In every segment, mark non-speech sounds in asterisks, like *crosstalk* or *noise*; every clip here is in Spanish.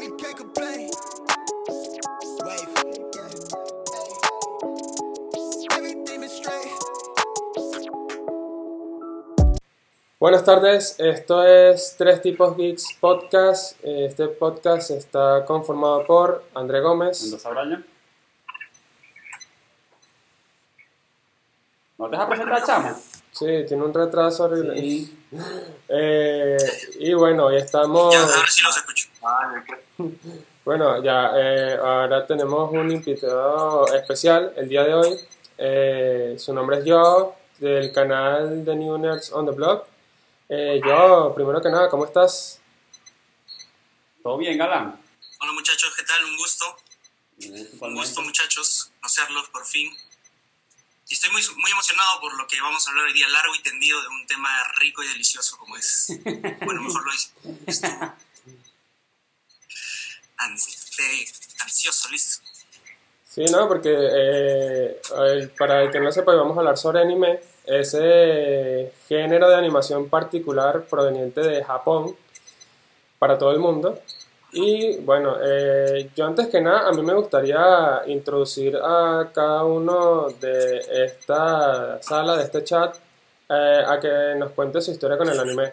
money can't complain. Wave, yeah. Everything is straight. Buenas tardes, esto es Tres Tipos Geeks Podcast. Este podcast está conformado por André Gómez, Mendoza Braña. ¿No te vas a presentar, chamo? sí, tiene un retraso horrible. Sí. *laughs* Eh, y bueno, hoy estamos, Ya, ahora sí los. *laughs* bueno, ya, eh, ahora tenemos un invitado especial el día de hoy. Eh, su nombre es Joe, del canal de New Nerds on the Blog. Eh, Joe, primero que nada, ¿cómo estás? ¿Todo bien, Galán? Hola muchachos, ¿qué tal? Un gusto. Un gusto muchachos, conocerlos por fin. Y estoy muy, muy emocionado por lo que vamos a hablar hoy día, largo y tendido, de un tema rico y delicioso como es. *laughs* Bueno, mejor lo es. *laughs* ansioso, listo. Sí, no, porque eh, para el que no sepa, vamos a hablar sobre anime, ese género de animación particular proveniente de Japón para todo el mundo. Y bueno, eh, yo antes que nada, a mí me gustaría introducir a cada uno de esta sala, de este chat, eh, a que nos cuente su historia con el anime.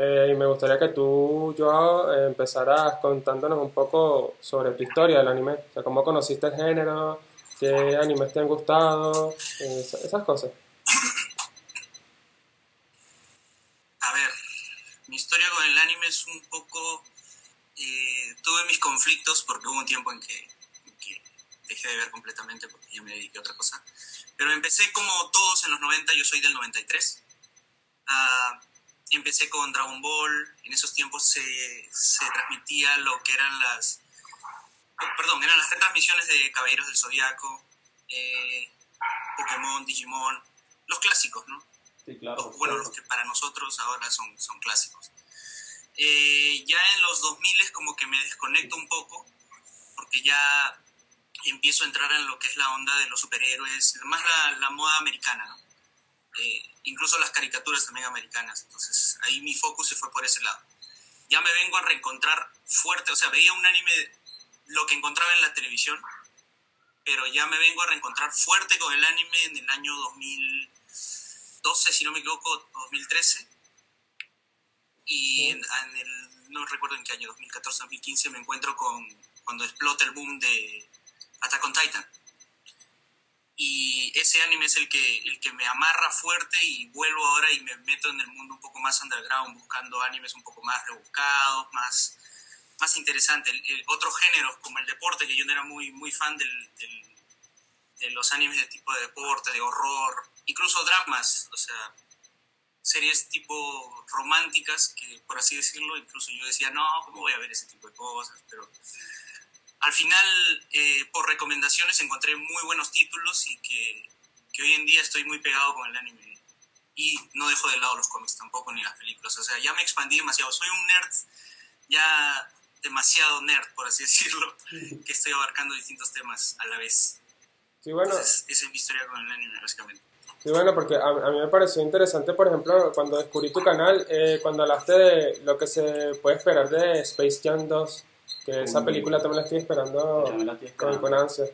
Eh, y me gustaría que tú, Joao, eh, empezaras contándonos un poco sobre tu historia del anime. O sea, cómo conociste el género, qué animes te han gustado, eh, esa- esas cosas. A ver, mi historia con el anime es un poco... eh, tuve mis conflictos porque hubo un tiempo en que, en que dejé de ver completamente porque ya me dediqué a otra cosa. Pero empecé como todos en los 90, yo soy del 93. Ah, empecé con Dragon Ball, en esos tiempos se, se transmitía lo que eran las... perdón, eran las retransmisiones de Caballeros del Zodiaco, eh, Pokémon, Digimon, los clásicos, ¿no? Sí, claro. bueno, los que para nosotros ahora son, son clásicos. Eh, ya en los 2000 como que me desconecto un poco, porque ya empiezo a entrar en lo que es la onda de los superhéroes, más la, la moda americana, ¿no? Eh, incluso las caricaturas también americanas, entonces ahí mi focus se fue por ese lado. Ya me vengo a reencontrar fuerte, o sea, veía un anime, lo que encontraba en la televisión, pero ya me vengo a reencontrar fuerte con el anime en el año 2000. 12, si no me equivoco, 2013. Y en, en el, no recuerdo en qué año, 2014, 2015, me encuentro con cuando explota el boom de Attack on Titan. Y ese anime es el que, el que me amarra fuerte y vuelvo ahora y me meto en el mundo un poco más underground, buscando animes un poco más rebuscados, más, más interesantes. Otros géneros, como el deporte, que yo no era muy, muy fan del- del, de los animes de tipo de deporte, de horror, incluso dramas, o sea, series tipo románticas, que por así decirlo, incluso yo decía, no, ¿cómo voy a ver ese tipo de cosas? Pero al final, eh, por recomendaciones, encontré muy buenos títulos y que, que hoy en día estoy muy pegado con el anime. Y no dejo de lado los cómics tampoco, ni las películas. O sea, ya me expandí demasiado. Soy un nerd, ya demasiado nerd, por así *laughs* decirlo, que estoy abarcando distintos temas a la vez. Sí, bueno, Entonces, esa es mi historia con el anime, básicamente. Sí, bueno, porque a, a mí me pareció interesante, por ejemplo, cuando descubrí tu canal, eh, cuando hablaste de lo que se puede esperar de Space Jam 2, que esa película también la estoy esperando También la estoy con, esperando. con ansia.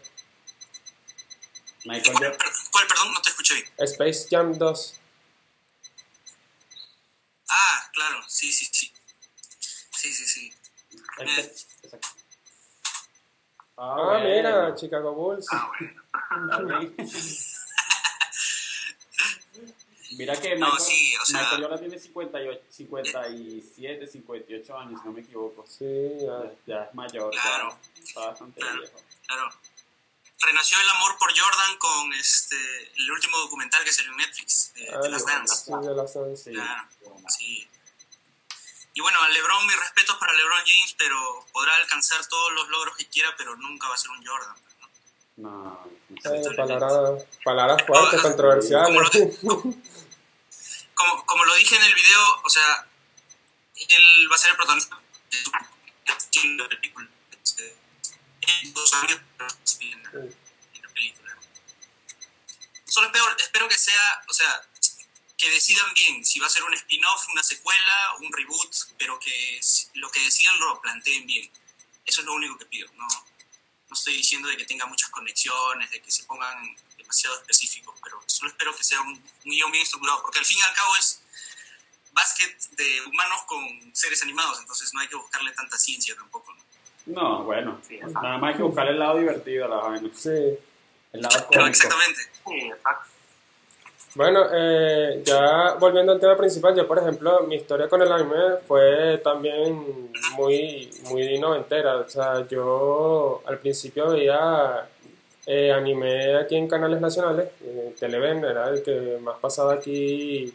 Michael ¿Cuál, Jordan. per- cuál, perdón? No te escuché bien. Space Jam 2. Ah, claro, sí, sí, sí. Sí, sí, sí. Exacto. Ah, bueno. mira, Chicago Bulls. Está bien. Mira que No, Michael, sí, o sea- Michael Jordan tiene 58, 57, 58 años, si no me equivoco. Sí, ya. Es mayor, Claro. ya está bastante Claro. viejo. Claro. Renació el amor por Jordan con este el último documental que salió en Netflix, de, Ah, de las Dance. Sí, de las Dance. Sí. Claro, sí. Y bueno, a LeBron, mis respetos para LeBron James, pero podrá alcanzar todos los logros que quiera, pero nunca va a ser un Jordan. ¿no? No, Eh, palabras, palabras fuertes, Ah, controversiales. Como, como *laughs* lo dije en el video, o sea, él va a ser el protagonista de la película. Él, los amigos, en la- en la película. Solo espero, espero que sea, o sea, que decidan bien si va a ser un spin-off, una secuela, un reboot, pero que lo que decidan lo planteen bien. Eso es lo único que pido. No, no estoy diciendo de que tenga muchas conexiones, de que se pongan demasiado específicos, pero solo espero que sea un, un guion bien estructurado, porque al fin y al cabo es básquet de humanos con seres animados, entonces no hay que buscarle tanta ciencia tampoco. ¿no? No, bueno. Sí. Nada más hay que buscar el lado divertido a la vaina. Sí. El lado Pero cómico. exactamente. Sí, exacto. Bueno, eh, ya volviendo al tema principal, yo por ejemplo, mi historia con el anime fue también muy, muy noventera. O sea, yo al principio veía eh, anime aquí en canales nacionales. eh, Televen era el que más pasaba aquí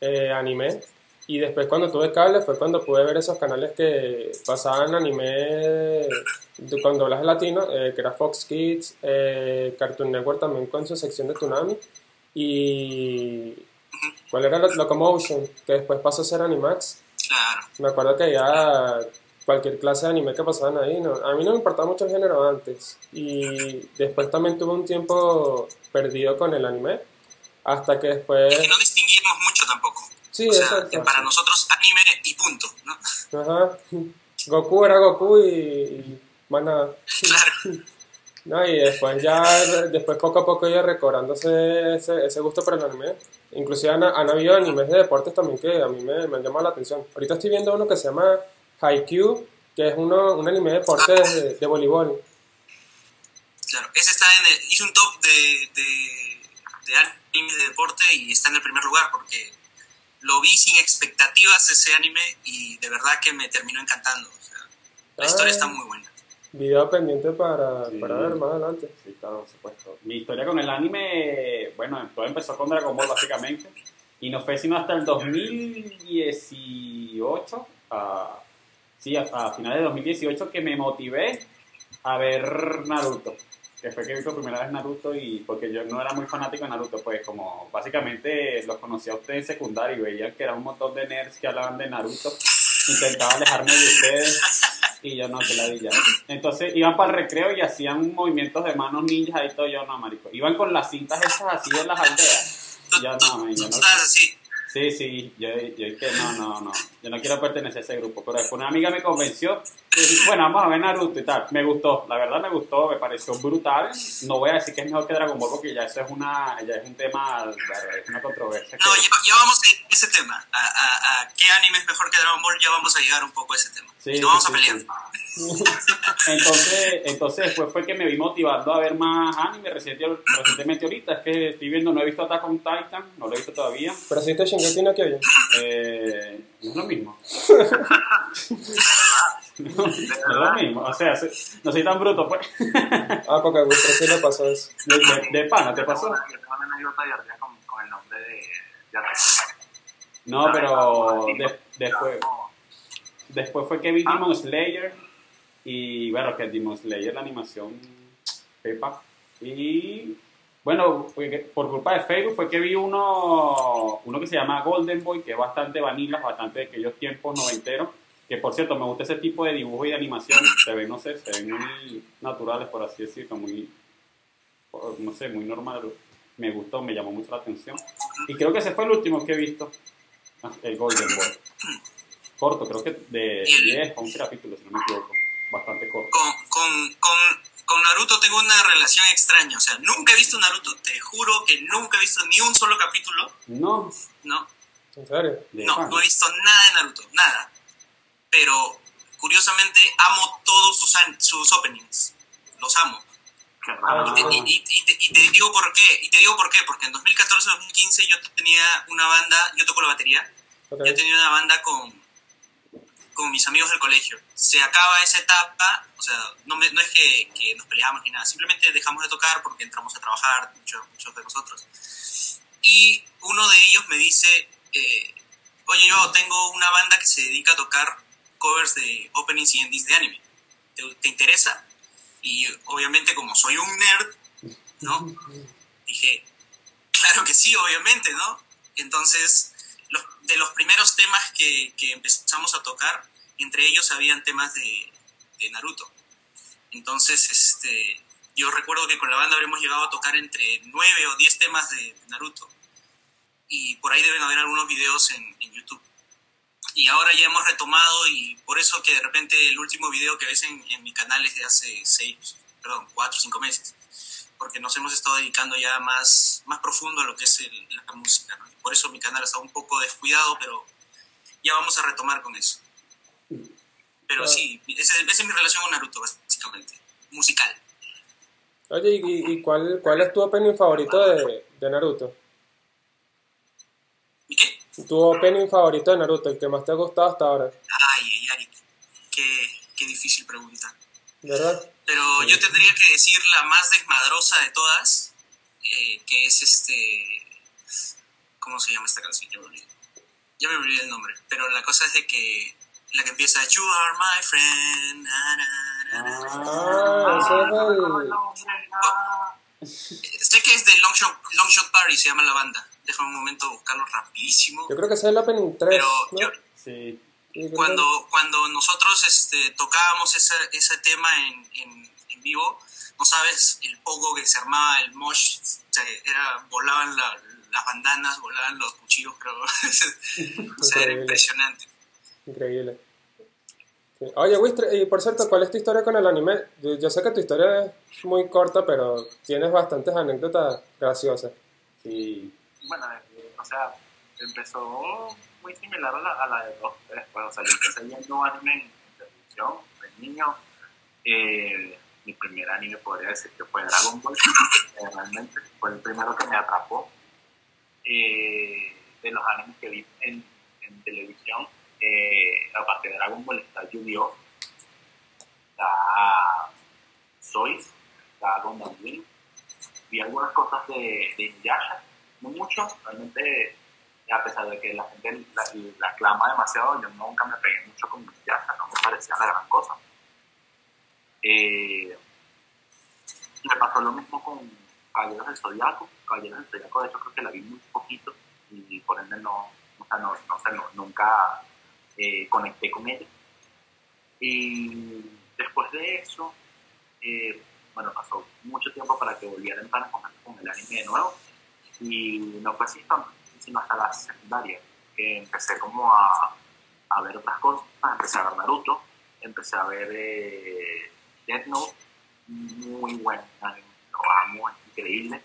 eh, anime. Y después cuando tuve cable fue cuando pude ver esos canales que pasaban anime con doblaje latino, eh, que era Fox Kids, eh, Cartoon Network también con su sección de Tsunami. Y ¿cuál era Lo- Locomotion? Que después pasó a ser Animax. Claro. Me acuerdo que ya cualquier clase de anime que pasaban ahí, no, a mí no me importaba mucho el género antes. Y después también tuve un tiempo perdido con el anime. Hasta que después... Es que no distinguimos mucho tampoco. Sí, o sea, exacto. para nosotros anime y punto, ¿no? Ajá. Goku era Goku y, y más nada. Claro. No, y después ya, después poco a poco iba recobrándose ese, ese gusto por el anime. Inclusive han, han habido animes de deportes también que a mí me, me han llamado la atención. Ahorita estoy viendo uno que se llama Haikyuu, que es uno, un anime de deportes de, de voleibol. Claro, ese está en el, hice un top de, de, de anime de deporte y está en el primer lugar porque lo vi sin expectativas ese anime y de verdad que me terminó encantando. O sea, la Ah. historia está muy buena. Video pendiente para, Sí. para ver más adelante. Sí, claro, por supuesto. Mi historia con el anime, bueno, todo empezó con Dragon Ball básicamente. Y no fue sino hasta el 2018, a, sí, a, a finales de 2018, que me motivé a ver Naruto. Que fue que vi por primera vez Naruto y porque yo no era muy fanático de Naruto, pues como básicamente los conocía a ustedes en secundaria y veía que era un montón de nerds que hablaban de Naruto. Intentaba alejarme de ustedes y yo no, que la vi ya. Entonces iban para el recreo y hacían movimientos de manos ninjas ahí todo yo no, marico. Iban con las cintas esas así en las aldeas. Ya tú- no, ya no. así. Sí, sí, yo, yo dije, no, no, no, yo no quiero pertenecer a ese grupo. Pero después una amiga me convenció, dije, bueno, vamos a ver Naruto y tal. Me gustó, la verdad me gustó, me pareció brutal. No voy a decir que es mejor que Dragon Ball porque ya eso es una, ya es un tema, es una controversia. No, que- ya, ya vamos a ese tema. A, a, a qué anime es mejor que Dragon Ball, ya vamos a llegar un poco a ese tema. Sí, y no vamos sí, a pelear. sí. Entonces, entonces después fue que me vi motivando a ver más anime recientemente, recientemente ahorita. Es que estoy viendo, no he visto Attack on Titan, no lo he visto todavía. Pero si este Shingeki no Kyojin. Eh, no es lo mismo. *laughs* no, es lo mismo. O sea, se- no soy tan bruto, pues. Ah, porque a Wilfred sí le pasó eso. De, de- de pana, ¿te pasó? Yo tengo una anécdota divertida con, con el nombre de, de Ataque. No, pero de- después, después fue que vi Demon Slayer. Y bueno, que Demon Slayer, la animación Pepa. Y bueno, por culpa de Facebook fue que vi uno, uno que se llama Golden Boy, que es bastante vanilla, bastante de aquellos tiempos noventeros. Que por cierto, me gusta ese tipo de dibujo y de animación. Se ven, no sé, se ven muy naturales, por así decirlo, muy, no sé, muy normal. Me gustó, me llamó mucho la atención. Y creo que ese fue el último que he visto. El Golden Boy. Corto, creo que de 10 a 11 capítulos, si no me equivoco. Bastante corto. Con, con, con, con Naruto tengo una relación extraña. O sea, nunca he visto Naruto. Te juro que nunca he visto ni un solo capítulo. No, No, ¿En serio? no, no he visto nada de Naruto. Nada. Pero, curiosamente, amo todos sus, an- sus openings. Los amo. Ah. Y, y- y te, y te digo por qué. Y te digo por qué. Porque en 2014-2015 yo tenía una banda, yo toco la batería. Ok. Yo tenía una banda con, con mis amigos del colegio. Se acaba esa etapa, o sea, no, me- no es que, que nos peleamos ni nada, simplemente dejamos de tocar porque entramos a trabajar, muchos, muchos de nosotros. Y uno de ellos me dice, eh, oye, yo tengo una banda que se dedica a tocar covers de openings y endings de anime. ¿Te, te interesa? Y obviamente como soy un nerd, ¿no? Dije, claro que sí, obviamente, ¿no? Entonces, los- de los primeros temas que, empezamos a tocar, entre ellos habían temas de, de Naruto. Entonces, este, yo recuerdo que con la banda habremos llegado a tocar entre 9 o 10 temas de, Naruto. Y por ahí deben haber algunos videos en YouTube. Y ahora ya hemos retomado y por eso que de repente el último video que ves en, en mi canal es de hace seis, perdón, cuatro o cinco meses. Porque nos hemos estado dedicando ya más, más profundo a lo que es el- la música. ¿no? Por eso mi canal está un poco descuidado, pero ya vamos a retomar con eso. Pero Ah. sí, esa esa es mi relación con Naruto, básicamente. Musical. Oye, ¿y, y cuál, cuál es tu opening favorito de, de Naruto? Tu opening favorito de Naruto, el que más te ha gustado hasta ahora, Ay, ay, ay. Qué, qué difícil pregunta. ¿verdad? Pero yo tendría que decir la más desmadrosa de todas, eh, que es este... ¿Cómo se llama esta canción? Ya me olvidé. Ya me olvidé el nombre. Pero la cosa es de que la que empieza You are my friend. na, na, na, na". Ah, ese es el... Sé que es de Long Shot, Long Shot Party, se llama la banda. Déjame un momento buscarlo rapidísimo. Yo creo que es el opening 3, Pero ¿no? yo, Sí. Creo cuando, cuando nosotros este, tocábamos ese, ese tema en, en, en vivo, no sabes el poco que se armaba el mosh, o sea, era, volaban la- las bandanas, volaban los cuchillos, pero *laughs* o sea, era Increíble. impresionante. Increíble. Oye, Wistre, y por cierto, ¿cuál es tu historia con el anime? Yo, yo sé que tu historia es muy corta, pero tienes bastantes anécdotas graciosas. Sí. Bueno, eh, o sea, empezó muy similar a la, a la de dos. Después, o sea, yo empecé viendo anime en televisión, de niño. Eh, mi primer anime podría decir que fue Dragon Ball. Realmente fue el primero que me atrapó. Eh, de los animes que vi en, en televisión, eh, aparte de Dragon Ball, está Yu-Gi-Oh! Está Sois, está Gundam. Vi algunas cosas de, de Inuyasha, no mucho, realmente, a pesar de que la gente la, la aclama demasiado, yo nunca me pegué mucho con Inuyasha, no me parecía la gran cosa. Eh, me pasó lo mismo con Caballeros del Zodiaco. Caballeros del Zodiaco, de hecho, creo que la vi muy poquito y por ende no, o nunca eh, conecté con ella. Y después de eso, eh, bueno, pasó mucho tiempo para que volviera a entrar en contacto con el anime de nuevo. Y no fue así sino hasta la secundaria, que empecé como a, a ver otras cosas. Empecé a ver Naruto, empecé a ver eh, Death Note, muy buen anime, lo amo, es increíble.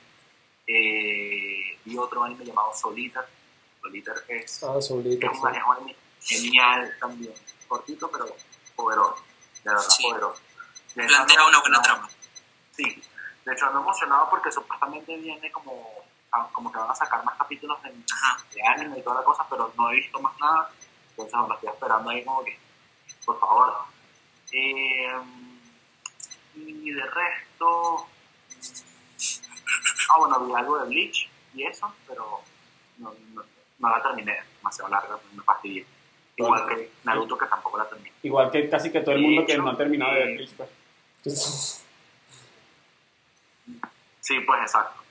Eh, y otro anime llamado Solitaire. Solitaire es Ah, es un anime genial también. Cortito, pero poderoso. De verdad, Sí. poderoso. Plantea una buena trama. Sí. De hecho, ando emocionado porque supuestamente viene como, como que van a sacar más capítulos de, de anime y toda la cosa, pero no he visto más nada. Entonces, bueno, estoy esperando ahí como que, por favor. Eh, y de resto, ah, bueno, vi algo de Bleach y eso, pero no, no, no la terminé, demasiado larga, me fastidié. Igual que Naruto, que tampoco la terminé. Igual que casi que todo el mundo que no ha terminado de ver Bleach, pues. Sí, pues exacto.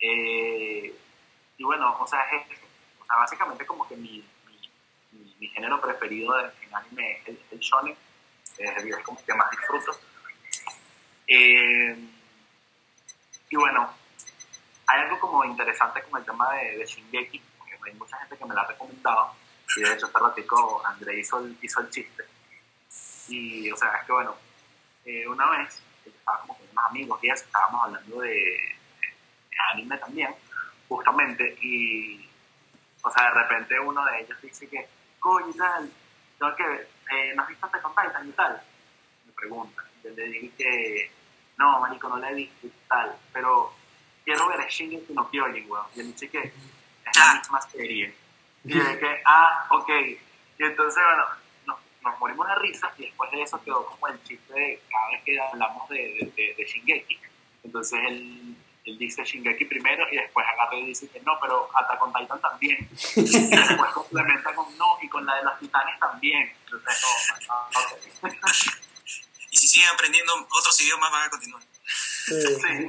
Eh, y bueno, o sea, es. O sea, básicamente como que mi, mi, mi- mi género preferido en anime es el, el shonen. Es el como que más disfruto. Eh, y bueno, hay algo como interesante con el tema de, de Shingeki, porque hay mucha gente que me la ha recomendado. Y de hecho, este ratico André hizo el, hizo el chiste. Y, o sea, es que bueno, eh, una vez estaba como con unos amigos y estábamos hablando de anime también, justamente, y, o sea, de repente uno de ellos dice que, coño, y tal, tengo que eh, ¿no has visto on Titan y tal? Me pregunta. Yo le dije que, no, marico, no la he visto y tal, pero quiero ver Shingeki no Kyojin, weón. Y él dice que es la misma serie. *laughs* Y yo dije, ah, ok. Y entonces, bueno, nos morimos de risa y después de eso quedó como el chiste de cada vez que hablamos de, de, de- de Shingeki. Entonces él, él dice Shingeki primero y después agarra y dice que no, pero Attack on Titan también. Y *laughs* después complementa con no y con la de los titanes también. Entonces, no, ok. Y si siguen aprendiendo otros idiomas, van a continuar. Sí. Sí,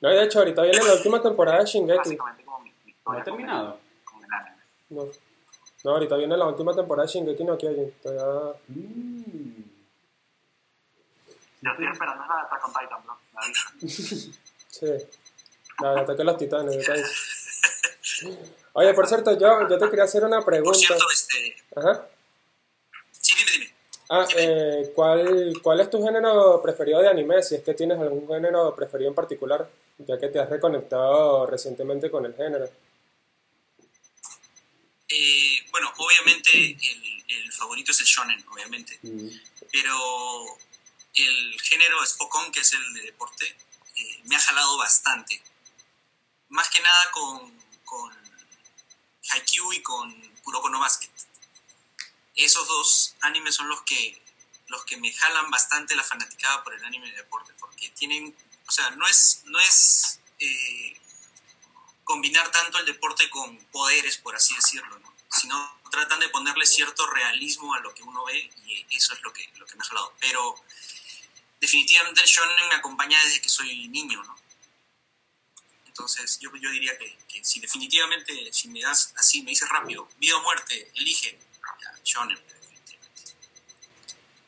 No, de hecho, ahorita viene la última temporada de Shingeki. básicamente como mi, mi ¿No historia ha terminado? con el, con el anime. No. No, ahorita viene la última temporada de Shingeki no Kyojin. Todavía... Mm. Yo estoy esperando la de Attack on Titan, bro. *laughs* Sí. La ataque de los titanes. ¿qué tal? Oye, por cierto, yo, yo te quería hacer una Por pregunta. cierto, este, Ajá. sí, dime, Ah, eh, ¿cuál, ¿cuál es tu género preferido de anime? Si es que tienes algún género preferido en particular, ya que te has reconectado recientemente con el género. Eh, bueno, obviamente el, el favorito es el shonen, obviamente. Mm. pero el género Spokon, que es el de deporte, eh, me ha jalado bastante. Más que nada con, con Haikyuu y con Kuroko no Basket. Esos dos animes son los que, los que me jalan bastante la fanaticada por el anime de deporte, porque tienen, o sea, no es, no es eh, combinar tanto el deporte con poderes, por así decirlo, ¿no? sino tratan de ponerle cierto realismo a lo que uno ve y eso es lo que, lo que me ha jalado. Pero definitivamente el shonen me acompaña desde que soy niño, ¿no? Entonces yo, yo diría que, que si definitivamente, si me das así, me dices rápido, vida o muerte, elige, ya, shonen, definitivamente.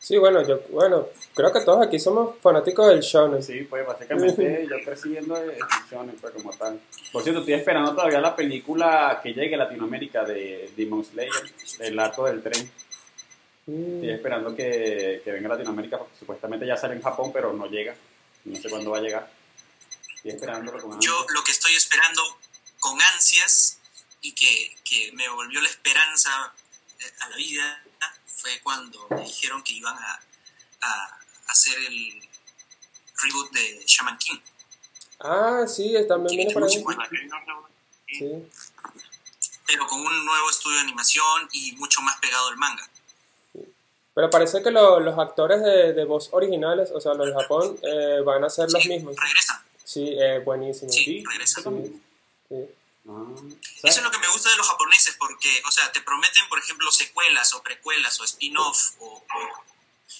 Sí, bueno, yo, bueno, creo que todos aquí somos fanáticos del shonen. Sí, pues básicamente *laughs* yo crecí viendo el shonen, pues como tal. Por cierto, estoy esperando todavía la película que llegue a Latinoamérica de Demon Slayer, el arco del tren. Mm, Estoy esperando que, que venga a Latinoamérica porque supuestamente ya sale en Japón, pero no llega. No sé cuándo va a llegar. Estoy con ansias. Yo lo que estoy esperando con ansias y que, que me volvió la esperanza eh, a la vida fue cuando me dijeron que iban a, a hacer el reboot de Shaman King. Ah, sí, también viene pregunta. Sí. pero con un nuevo estudio de animación y mucho más pegado al manga. Pero parece que lo- los actores de, de voz originales, o sea, los de Japón, eh, van a ser los mismos. Regresan. Sí, eh, buenísimo. Sí, Sí, regresan. eso mismo. Sí. Ah, Eso es lo que me gusta de los japoneses, porque, o sea, te prometen, por ejemplo, secuelas o precuelas o spin-off, o, o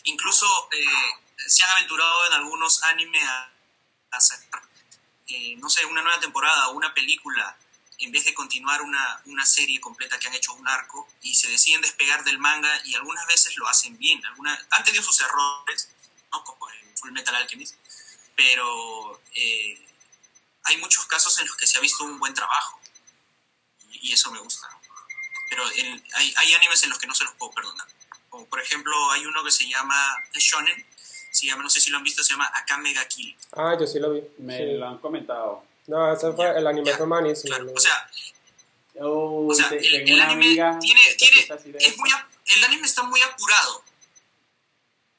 incluso eh, se han aventurado en algunos anime a, a sacar, eh, no sé, una nueva temporada o una película, en vez de continuar una, una serie completa que han hecho un arco, y se deciden despegar del manga, y algunas veces lo hacen bien, algunas, han tenido sus errores, ¿no? como en Full Metal Alchemist, pero eh, hay muchos casos en los que se ha visto un buen trabajo y eso me gusta. Pero el- hay, hay animes en los que no se los puedo perdonar. Como por ejemplo, hay uno que se llama es Shonen, se llama, no sé si lo han visto, se llama Akame ga Kill. Ah, yo sí lo vi. me Sí. lo han comentado. No, ese fue, el anime Ya, fue malísimo. Claro, o sea, Oh, o sea te- el, el anime amiga tiene, tiene, es muy, el anime está muy apurado.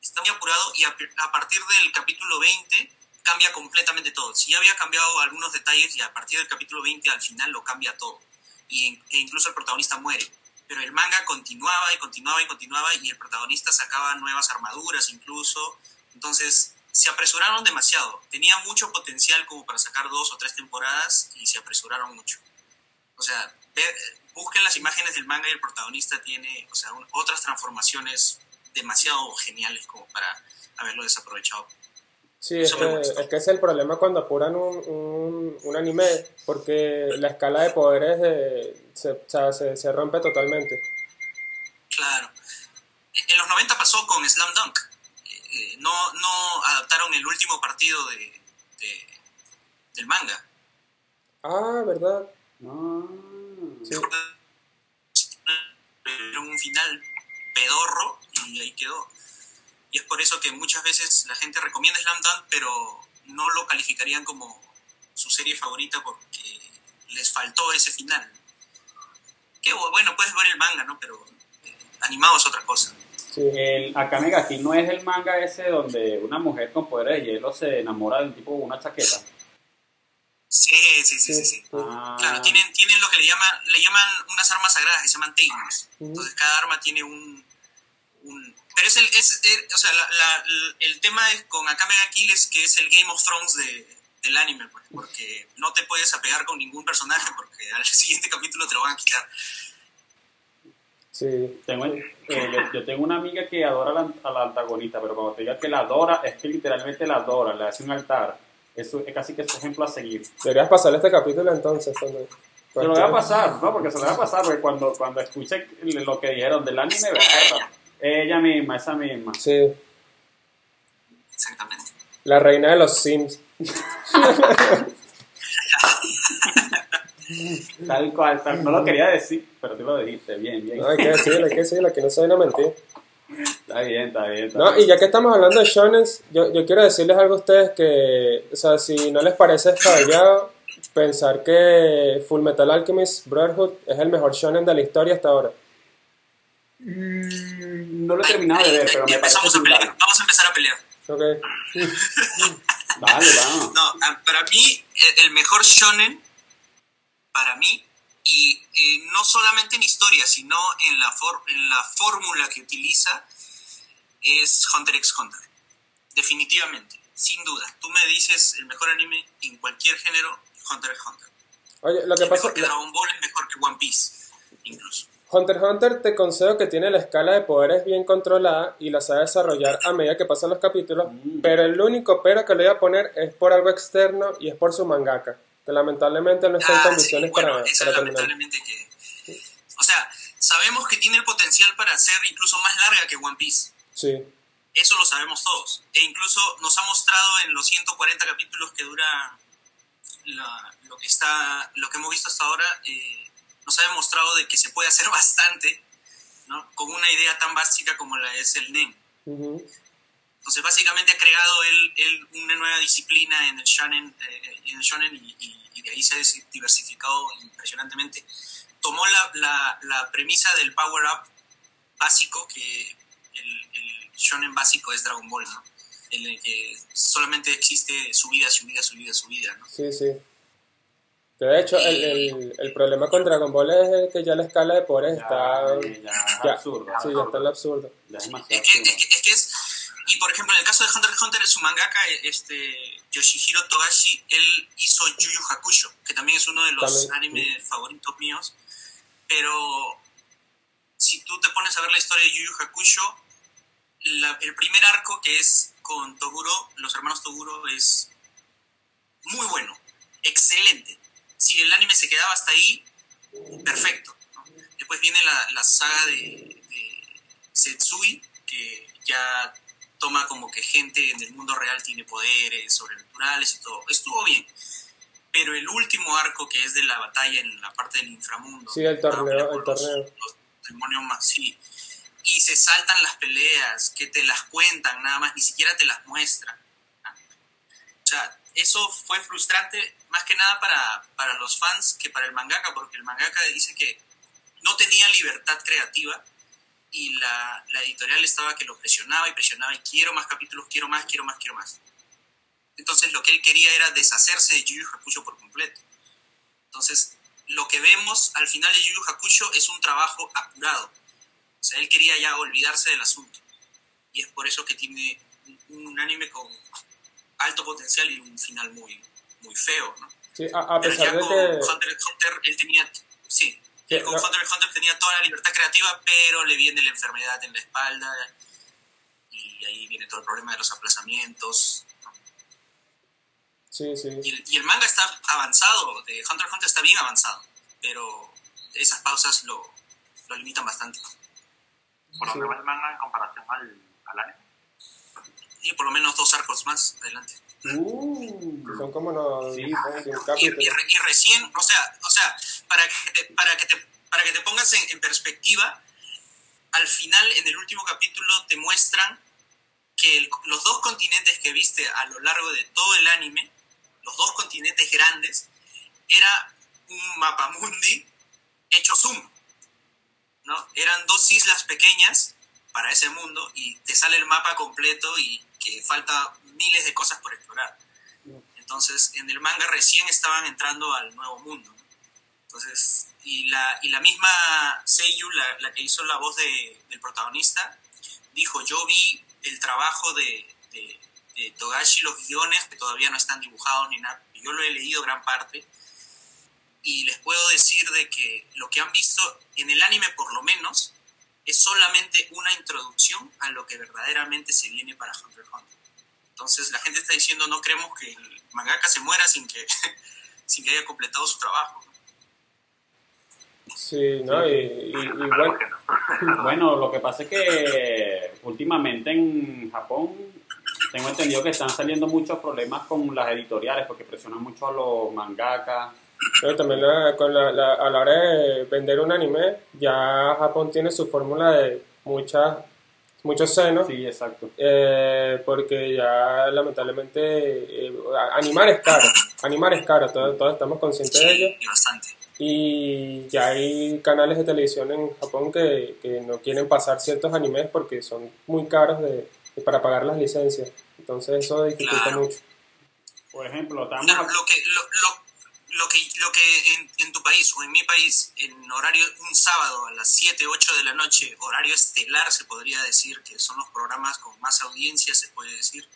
Está muy apurado y a, a partir del capítulo 20 cambia completamente todo. Si ya había cambiado algunos detalles y a partir del capítulo 20 al final lo cambia todo. Y, e incluso el protagonista muere. Pero el manga continuaba y continuaba y continuaba y el protagonista sacaba nuevas armaduras incluso. Entonces se apresuraron demasiado. Tenía mucho potencial como para sacar dos o tres temporadas y se apresuraron mucho. O sea, ve- busquen las imágenes del manga y el protagonista tiene, o sea, un- otras transformaciones demasiado geniales como para haberlo desaprovechado. Sí, es que, es que es el problema cuando apuran un, un, un anime, porque la escala de poderes se, o sea, se, se rompe totalmente. Claro. En los 90 pasó con Slam Dunk. Eh, no, no adaptaron el último partido de, de- del manga. Ah, ¿verdad? Ah, Sí. Pero un final pedorro y ahí quedó. Y es por eso que muchas veces la gente recomienda Slam Dunk, pero no lo calificarían como su serie favorita porque les faltó ese final. Que bueno, puedes ver el manga, ¿no? Pero eh, animado es otra cosa. Sí. El Akame ga Kill no es el manga ese donde una mujer con poderes de hielo se enamora de un tipo con una chaqueta. Sí, sí, sí, sí. sí. Ah, Claro, tienen, tienen lo que le llaman, le llaman unas armas sagradas que se llaman. Ujú. Entonces cada arma tiene un... un pero es el, es, es- o sea, la- la- el tema es con Akame ga Kill es que es el Game of Thrones de, del anime, pues, porque no te puedes apegar con ningún personaje porque al *laughs* siguiente capítulo te lo van a quitar. Sí. Tengo, eh, yo, yo tengo una amiga que adora a la, a la antagonista, pero cuando te diga que la adora, es que literalmente la adora, le hace un altar. Eso es casi que su ejemplo a seguir. Deberías pasarle este capítulo entonces. Se lo voy a pasar, ¿no? Porque se lo voy a pasar, porque cuando, cuando escuche lo que dijeron del anime, verga, ella misma, esa misma. Sí, Exactamente. la reina de los Sims. *laughs* Tal cual, tal, no lo quería decir, pero tú lo dijiste, bien, bien. No, hay que decirlo, hay que decirlo, que no se vayan a mentir. Está bien, está bien. está No, bien. y ya que estamos hablando de shonen, yo, yo quiero decirles algo a ustedes que, o sea, si no les parece descabellado pensar que Full Metal Alchemist Brotherhood es el mejor shonen de la historia hasta ahora. Mm, No lo he terminado de ver, pero me parece Empezamos a pelear. Vamos a empezar a pelear. Ok. *laughs* Dale, vamos. No, ah, para mí, el- el mejor shonen, para mí, y eh, no solamente en historia, sino en la, for- en la fórmula que utiliza, es Hunter x Hunter. Definitivamente, sin duda. Tú me dices el mejor anime en cualquier género, Hunter x Hunter. Oye, lo que Es pasa mejor que Dragon Ball, es mejor que One Piece, incluso. Hunter x Hunter te concedo que tiene la escala de poderes bien controlada y la sabe desarrollar a medida que pasan los capítulos, Mm. pero el único pero que le voy a poner es por algo externo y es por su mangaka, que lamentablemente no está en Ah, sí, condiciones bueno, para, esa para lamentablemente que... O sea, sabemos que tiene el potencial para ser incluso más larga que One Piece. Sí, Eso lo sabemos todos. E incluso nos ha mostrado en los 140 capítulos que dura la- lo, que está, lo que hemos visto hasta ahora, eh, nos ha demostrado de que se puede hacer *laughs* bastante ¿no? con una idea tan básica como la es el NEM. ujú, Entonces, básicamente ha creado él, él una nueva disciplina en el shonen, eh, en el shonen y, y- y de ahí se ha diversificado impresionantemente. Tomó la, la- la premisa del power-up básico, que el, el shonen básico es Dragon Ball, ¿no? En el que solamente existe subida, subida, subida, subida, ¿no? sí, sí. De hecho, el, el, el problema con Dragon Ball es que ya la escala de poderes está... Ya, ya es ya- absurdo. Sí, ya está en lo absurdo. Ya es Es demasiado que, absurdo. es, que, es que es- Y por ejemplo, en el caso de Hunter x Hunter, su mangaka, este, Yoshihiro Togashi, él hizo Yu Yu Hakusho, que también es uno de los animes favoritos míos. Pero si tú te pones a ver la historia de Yu Yu Hakusho, la- el primer arco que es con Toguro, los hermanos Toguro, es muy bueno, excelente. Si el anime se quedaba hasta ahí, perfecto. ¿no? Después viene la, la saga de, de Setsui, que ya toma como que gente en el mundo real tiene poderes sobrenaturales y todo. Estuvo bien. Pero el último arco, que es de la batalla en la parte del inframundo. Sí, el torneo, el con los- torneo. los demonios más, sí. Y se saltan las peleas, que te las cuentan nada más, ni siquiera te las muestran. O sea, eso fue frustrante más que nada para, para los fans que para el mangaka, porque el mangaka dice que no tenía libertad creativa y la, la editorial estaba que lo presionaba y presionaba y quiero más capítulos, quiero más, quiero más, quiero más. Entonces lo que él quería era deshacerse de Yu Yu Hakusho por completo. Entonces lo que vemos al final de Yu Yu Hakusho es un trabajo apurado. O sea, él quería ya olvidarse del asunto. Y es por eso que tiene un, un anime con alto potencial y un final muy, muy feo, ¿no? Sí, a, a Pero pesar ya de con que... Hunter x Hunter él tenía, sí, Sí, con no. Hunter x Hunter tenía toda la libertad creativa, pero le viene la enfermedad en la espalda y ahí viene todo el problema de los aplazamientos. Sí, sí. Y, el- y el manga está avanzado, de Hunter x Hunter está bien avanzado, pero esas pausas lo, lo limitan bastante. Por Sí. donde va el manga en comparación al, al anime. Y por lo menos dos arcos más adelante. Uh, Son como no, Sí, un Y, capítulo. y y recién, o sea, o sea para, que te, para, que te, para que te pongas en, en perspectiva, al final, en el último capítulo, te muestran que el- los dos continentes que viste a lo largo de todo el anime, los dos continentes grandes, era un mapamundi hecho zoom. ¿no? Eran dos islas pequeñas para ese mundo y te sale el mapa completo y que falta miles de cosas por explorar. Entonces, en el manga recién estaban entrando al nuevo mundo. ¿no? Entonces, y la, y la misma Seiyu, la, la que hizo la voz de- del protagonista, dijo, yo vi el trabajo de, de, de Togashi, los guiones, que todavía no están dibujados ni nada, yo lo he leído gran parte, y les puedo decir de que lo que han visto en el anime por lo menos es solamente una introducción a lo que verdaderamente se viene para Hunter x Hunter. Entonces la gente está diciendo no creemos que el mangaka se muera sin que, *laughs* sin que haya completado su trabajo. Sí, ¿no? Y, y, y bueno, *laughs* Bueno, lo que pasa es que últimamente en Japón tengo entendido que están saliendo muchos problemas con las editoriales porque presionan mucho a los mangakas. pero también la- con la, la- a la hora de vender un anime, ya Japón tiene su fórmula de muchas muchos senos, Sí, exacto. eh, porque ya lamentablemente eh, animar es caro, animar es caro, todos, todos estamos conscientes de ello. y bastante. Y ya hay canales de televisión en Japón que, que no quieren pasar ciertos animes porque son muy caros de, de- para pagar las licencias. Entonces eso dificulta Claro. mucho. Por ejemplo, estamos... Claro, lo que, lo, lo- lo que, lo que en, en tu país o en mi país, en horario un sábado a las 7, 8 de la noche, horario estelar se podría decir, que son los programas con más audiencia, se puede decir.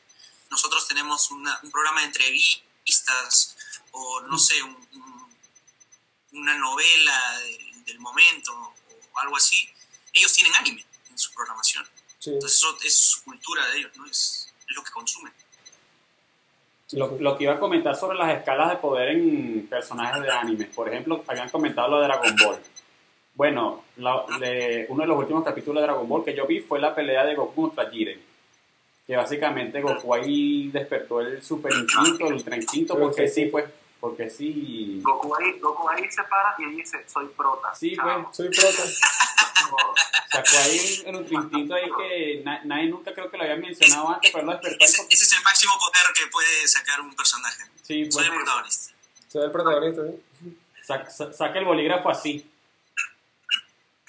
Nosotros tenemos una- un programa de entrevistas o no sé, un- un- una novela del, del momento o algo así. Ellos tienen anime en su programación. Sí. Entonces eso es su cultura de ellos, ¿no? Es, es lo que consumen. Lo, lo que iba a comentar sobre las escalas de poder en personajes de anime. Por ejemplo, habían comentado lo de Dragon Ball. Bueno, la- de- uno de los últimos capítulos de Dragon Ball que yo vi fue la pelea de Goku contra Jiren. Que básicamente Goku ahí despertó el super instinto, el ultra instinto, porque sí, pues, porque sí. Goku ahí, Goku ahí se para y él dice, soy prota. Sí, pues. Soy prota. *laughs* Sacó ahí el ultra instinto ahí que na- nadie nunca creo que lo había mencionado antes, pero lo despertó Ese, es el máximo poder que puede sacar un personaje. Sí, Soy el protagonista. Soy el protagonista. ¿sí? sac- sa- saca el bolígrafo así.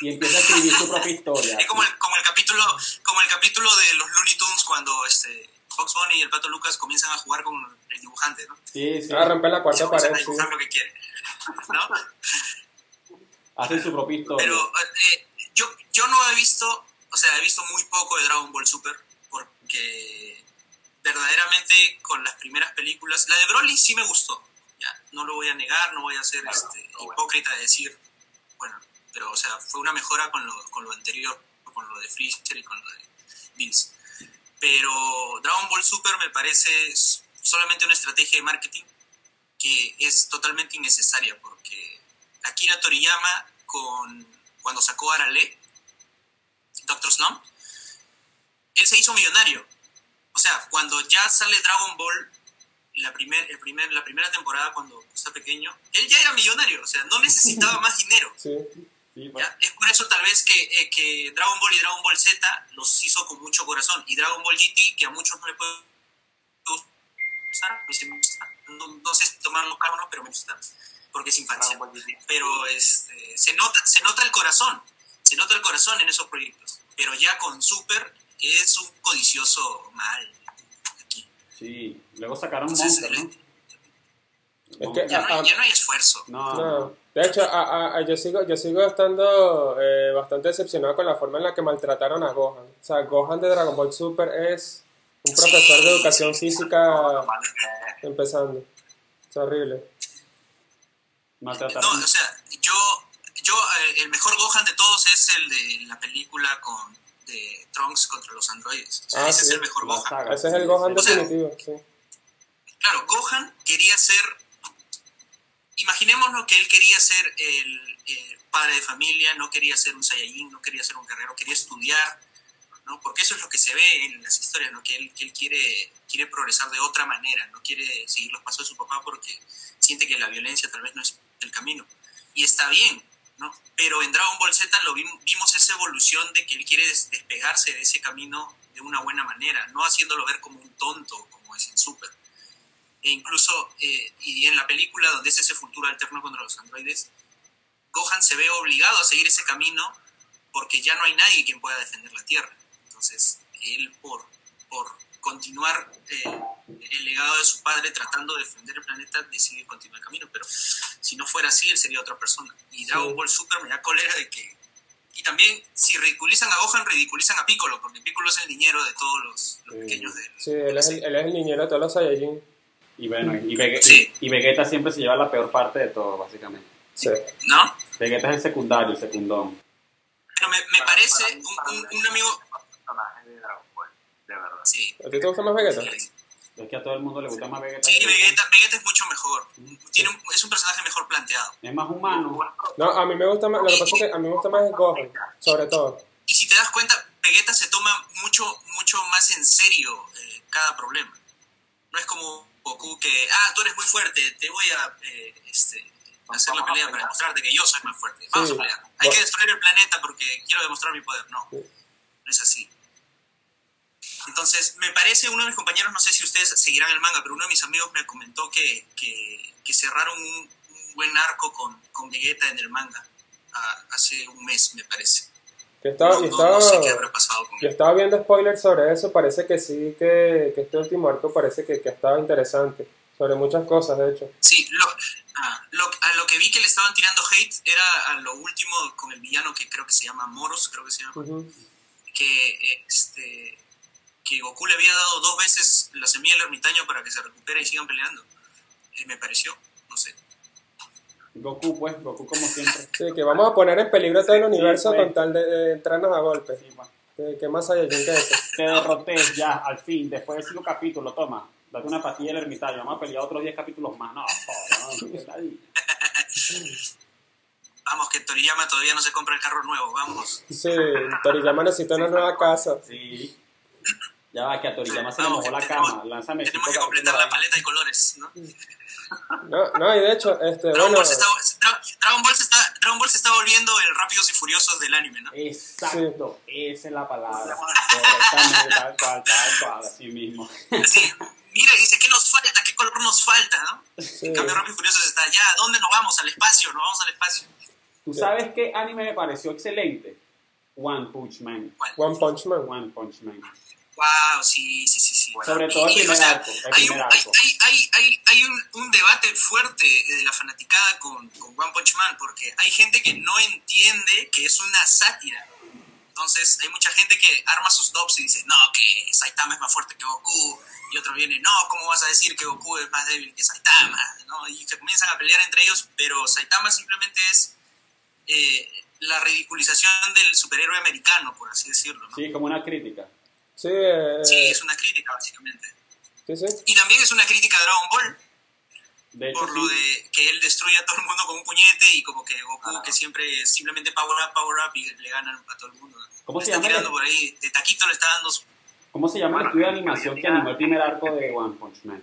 Y empieza a escribir su propia historia. Es como el, como el capítulo, como el capítulo de los Looney Tunes cuando este Fox Bunny y el Pato Lucas comienzan a jugar con el dibujante, ¿no? Sí, sí. Ah, romper la cuarta pared. a Sí. dibujar lo que quieren, *laughs* ¿no? Hacen su propia historia. Pero eh, yo, yo no he visto, o sea, he visto muy poco de Dragon Ball Super porque verdaderamente con las primeras películas, la de Broly sí me gustó, ya, no lo voy a negar, no voy a ser este, hipócrita de decir, bueno, pero o sea, fue una mejora con lo, con lo anterior, con lo de Freezer y con lo de Bills. Pero Dragon Ball Super me parece solamente una estrategia de marketing que es totalmente innecesaria porque Akira Toriyama con cuando sacó Arale, Doctor Slump, él se hizo millonario. O sea, cuando ya sale Dragon Ball, la, primer, el primer, la primera temporada cuando está pequeño, él ya era millonario, o sea, no *laughs* necesitaba más dinero. Sí. Pues. Es por eso tal vez que, eh, que Dragon Ball y Dragon Ball Z los hizo con mucho corazón. Y Dragon Ball GT, que a muchos no le puede gustar, me gusta. No, no sé si tomarlo caro o no, pero me gusta. Porque es infancia. Ball GT. Pero este, se, nota, se nota el corazón. Se nota el corazón en esos proyectos. Pero ya con Super es un codicioso mal. Aquí. Sí. Luego sacaron Entonces, Monster, ¿no? Es que- Ya, no Ah, hay, ya no hay esfuerzo. No, No, de hecho, a- a- a- yo, sigo, yo sigo estando eh, bastante decepcionado con la forma en la que maltrataron a Gohan. O sea, Gohan de Dragon Ball Super es un profesor de Sí, educación sí, física que- empezando. Es horrible. No, o sea, yo, yo eh, el mejor Gohan de todos es el de la película con de Trunks contra los androides. O sea, Ah, ese sí, es el mejor Gohan. saga, Ese es el Gohan sí. O sea, definitivo, sí. Claro, Gohan quería ser. Imaginémonos que él quería ser el, eh, padre de familia, no quería ser un Saiyajin, no quería ser un guerrero, quería estudiar, ¿no? Porque eso es lo que se ve en las historias, ¿no? Que él, que él quiere, quiere progresar de otra manera, no quiere seguir los pasos de su papá porque siente que la violencia tal vez no es el camino. Y está bien, ¿no? Pero en Dragon Ball Z lo vimos, vimos esa evolución de que él quiere des- despegarse de ese camino de una buena manera, no haciéndolo ver como un tonto, como es en Super. E incluso, eh, y en la película donde es ese futuro alterno contra los androides, Gohan se ve obligado a seguir ese camino porque ya no hay nadie quien pueda defender la Tierra. Entonces, él por, por continuar eh, el legado de su padre tratando de defender el planeta, decide continuar el camino. Pero si no fuera así, él sería otra persona. Y Dragon. Ball Super me da cólera de que... Y también, si ridiculizan a Gohan, ridiculizan a Piccolo, porque Piccolo es el niñero de todos los, los Sí. pequeños de él. Sí, él es, el, él es el niñero de todos los Saiyajin. Y bueno, y, Vege- Sí. y Vegeta siempre se lleva la peor parte de todo, básicamente. Sí. ¿No? Vegeta es el secundario, el secundón. Pero me, parece un, un- un amigo... personaje de Dragon Ball, de verdad. Sí, ¿A ti te gusta más Vegeta? sí. Es que a todo el mundo le gusta más Vegeta. Sí. Vegeta, Vegeta es mucho mejor. Tiene un- es un personaje mejor planteado. Es más humano. No, a mí me gusta más, lo que pasa es que a mí me gusta más el Gohan, sobre todo. Y si te das cuenta, Vegeta se toma mucho, mucho más en serio eh, cada problema. No es como Goku que, ah, tú eres muy fuerte, te voy a eh, este, hacer la pelea para demostrarte que yo soy más fuerte. Vamos Sí. a pelear. Hay que destruir el planeta porque quiero demostrar mi poder. No, Sí. no es así. Entonces, me parece, uno de mis compañeros, no sé si ustedes seguirán el manga, pero uno de mis amigos me comentó que, que, que cerraron un, un buen arco con, con Vegeta en el manga ah, hace un mes, me parece. Que estaba, no, no- estaba, no sé qué habrá pasado con yo estaba viendo spoilers sobre eso, parece que sí, que, que este último arco parece que, que estaba interesante. Sobre muchas cosas, de hecho. Sí, lo, ah, lo- a lo que vi que le estaban tirando hate era a lo último con el villano que creo que se llama Moros, creo que se llama, Ujú. que, este, que Goku le había dado dos veces la semilla del ermitaño para que se recupere y sigan peleando. Eh, me pareció, no sé. Goku, pues, Goku como siempre. Sí, que vamos a poner en peligro todo el universo pues. con tal de, de entrarnos a golpes. Sí, pues. ¿Qué, qué más hay allí que eso? Te derroté ya, al fin, después de cinco capítulos, toma. Date una pastilla del ermitaño, vamos a pelear otros 10 capítulos más. No, joder, no, ¿qué *laughs* tal? Vamos, que Toriyama todavía no se compra el carro nuevo, vamos. Sí, Toriyama necesita una nueva casa. Sí. Ya va, que a Toriyama se le mojó la tenemos- cama. Lánzame Tenemos que completar la paleta de colores, ¿no? No, no, y de hecho, este, Dragon, bueno, Ball se está, Dra- Dragon, Ball se está, Dragon Ball se está volviendo el Rápidos y Furiosos del anime, ¿no? Exacto, esa es la palabra. Correctamente, tal cual, tal cual, así mismo. Mira, y dice, ¿qué nos falta? ¿Qué color nos falta, no? sí, En cambio, Rápidos y Furiosos está, ya, ¿dónde nos vamos? Al espacio, nos vamos al espacio. ¿Tú sabes qué anime me pareció excelente? One Punch Man. One Punch Man. One Punch Man. Wow, sí, sí, sí, sí. Sobre todo el Y, y, primer o sea, arco, el hay, un, primer hay, arco. hay, hay, hay, hay un, un debate fuerte de la fanaticada con, con One Punch Man, porque hay gente que no entiende que es una sátira. Entonces, hay mucha gente que arma sus tops y dice, no, que Saitama es más fuerte que Goku. Y otro viene, no, ¿cómo vas a decir que Goku es más débil que Saitama? ¿No? Y se comienzan a pelear entre ellos, pero Saitama simplemente es eh, la ridiculización del superhéroe americano, por así decirlo. ¿no? Sí, como una crítica. Sí, eh, Sí, es una crítica, básicamente. sí, sí. Y también es una crítica a Dragon Ball, De hecho, por lo sí, de que él destruye a todo el mundo con un puñete y como que Goku que siempre simplemente power up, power up y le gana a todo el mundo. ¿Cómo Le se está llama el- tirando por ahí, de taquito le está dando su... ¿Cómo se llama el estudio de animación que animó el primer arco de One Punch Man?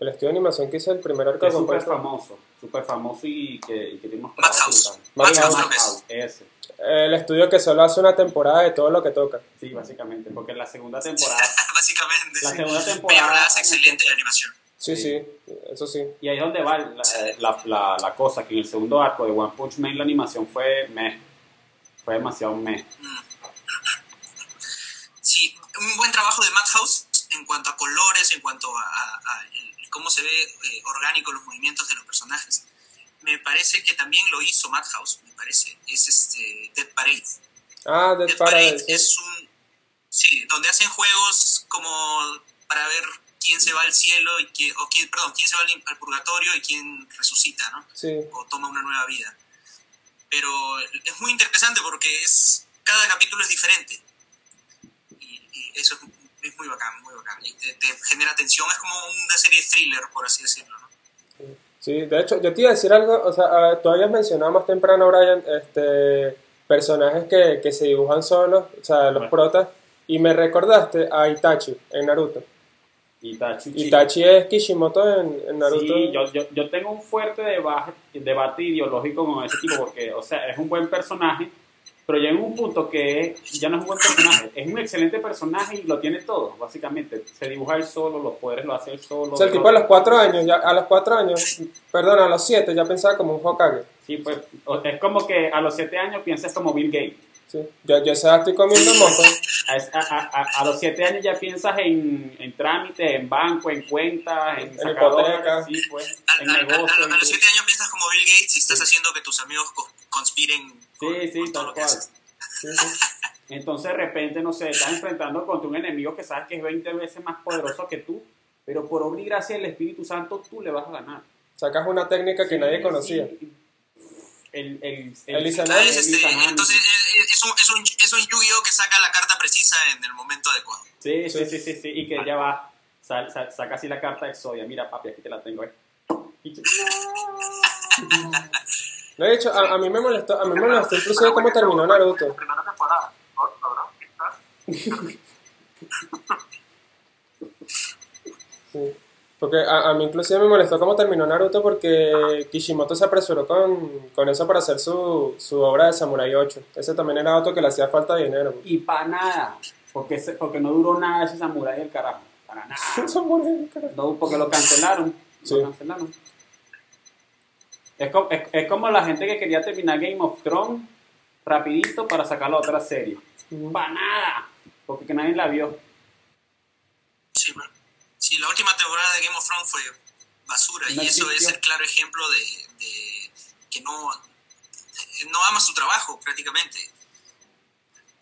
El estudio de animación que hizo el primer arco de súper One Punch Man. famoso, súper famoso y que, y que tiene unos Madhouse. Madhouse, que es. Madhouse, ese. El estudio que solo hace una temporada de todo lo que toca. Sí, básicamente, porque en la segunda temporada, *laughs* Básicamente. la sí. segunda Pero temporada, la hace excelente la animación. Sí, Sí. sí, eso sí. y ahí es donde va la, la, la, la cosa, que en el segundo arco de One Punch Man la animación fue meh, fue demasiado meh. Sí, un buen trabajo de Madhouse en cuanto a colores, en cuanto a, a- a el- cómo se ve eh, orgánico los movimientos de los personajes. Me parece que también lo hizo Madhouse, me parece. Es este Dead Parade. Ah, Dead Dead Parade es un... Sí, donde hacen juegos como para ver quién se va al cielo y quién, o quién, perdón, quién se va al, al purgatorio y quién resucita, ¿no? Sí, o toma una nueva vida. Pero es muy interesante porque es cada capítulo es diferente. Y, y eso es, es muy bacán, muy bacán. Y te, te genera tensión, es como una serie thriller, por así decirlo. ¿no? sí. De hecho, yo te iba a decir algo, o sea, ah, tú habías mencionado más temprano, Brian, este, personajes que, que se dibujan solos, o sea, los Bueno. protas, y me recordaste a Itachi en Naruto. Itachi. Itachi es Kishimoto en, en Naruto. Sí, yo, yo, yo tengo un fuerte debate, debate ideológico con ese tipo porque, o sea, es un buen personaje, pero llega en un punto que ya no es un buen personaje, es un excelente personaje y lo tiene todo, básicamente. Se dibuja él solo, los poderes lo hace él solo. O sea, el tipo a los cuatro años, ya, a los cuatro años, perdón, a los siete ya pensaba como un Hokage. Sí, pues, es como que a los siete años piensas como Bill Gates. Sí. Yo, yo esa estoy comiendo moco. A, a- a- a los siete años ya piensas en, en trámites, en banco, en cuentas, en, En sacadores, sí, pues, en negocios. a, los siete años piensas como Bill Gates y estás haciendo que tus amigos co- conspiren con, Sí, sí, con todo lo que haces. Sí, sí. Entonces de repente, no sé, estás enfrentando contra un enemigo que sabes que es 20 veces más poderoso que tú, pero por obra y gracia del Espíritu Santo tú le vas a ganar. Sacas una técnica que Sí, nadie sí. conocía. El, el, El es este, Izanami. entonces es, es un, es, un, es un Yu-Gi-Oh que saca la carta precisa en el momento adecuado. Sí, sí, sí, sí, sí, y que ya va, sal- sal- saca así la carta de Exodia, mira papi, aquí te la tengo, eh. Y tú- No, *laughs* *laughs* de hecho, a, a mí me molestó, a mí me molestó inclusive cómo terminó Naruto. Primera temporada. ¿no? ¿no? *laughs* Sí. Porque a, a mí inclusive me molestó cómo terminó Naruto porque Kishimoto se apresuró con, con eso para hacer su, su obra de Samurai 8. Ese también era otro que le hacía falta dinero. Y para nada, Porque, porque no duró nada ese samurái del carajo. Para nada. *laughs* Eso muere, carajo. No, porque lo cancelaron. Sí. Lo cancelaron. Es, co- es- es como la gente que quería terminar Game of Thrones rapidito para sacar la otra serie. Para nada. Porque que nadie la vio. Sí. Sí, la última temporada de Game of Thrones fue basura No y eso es el claro ejemplo de, de que no, no ama su trabajo prácticamente.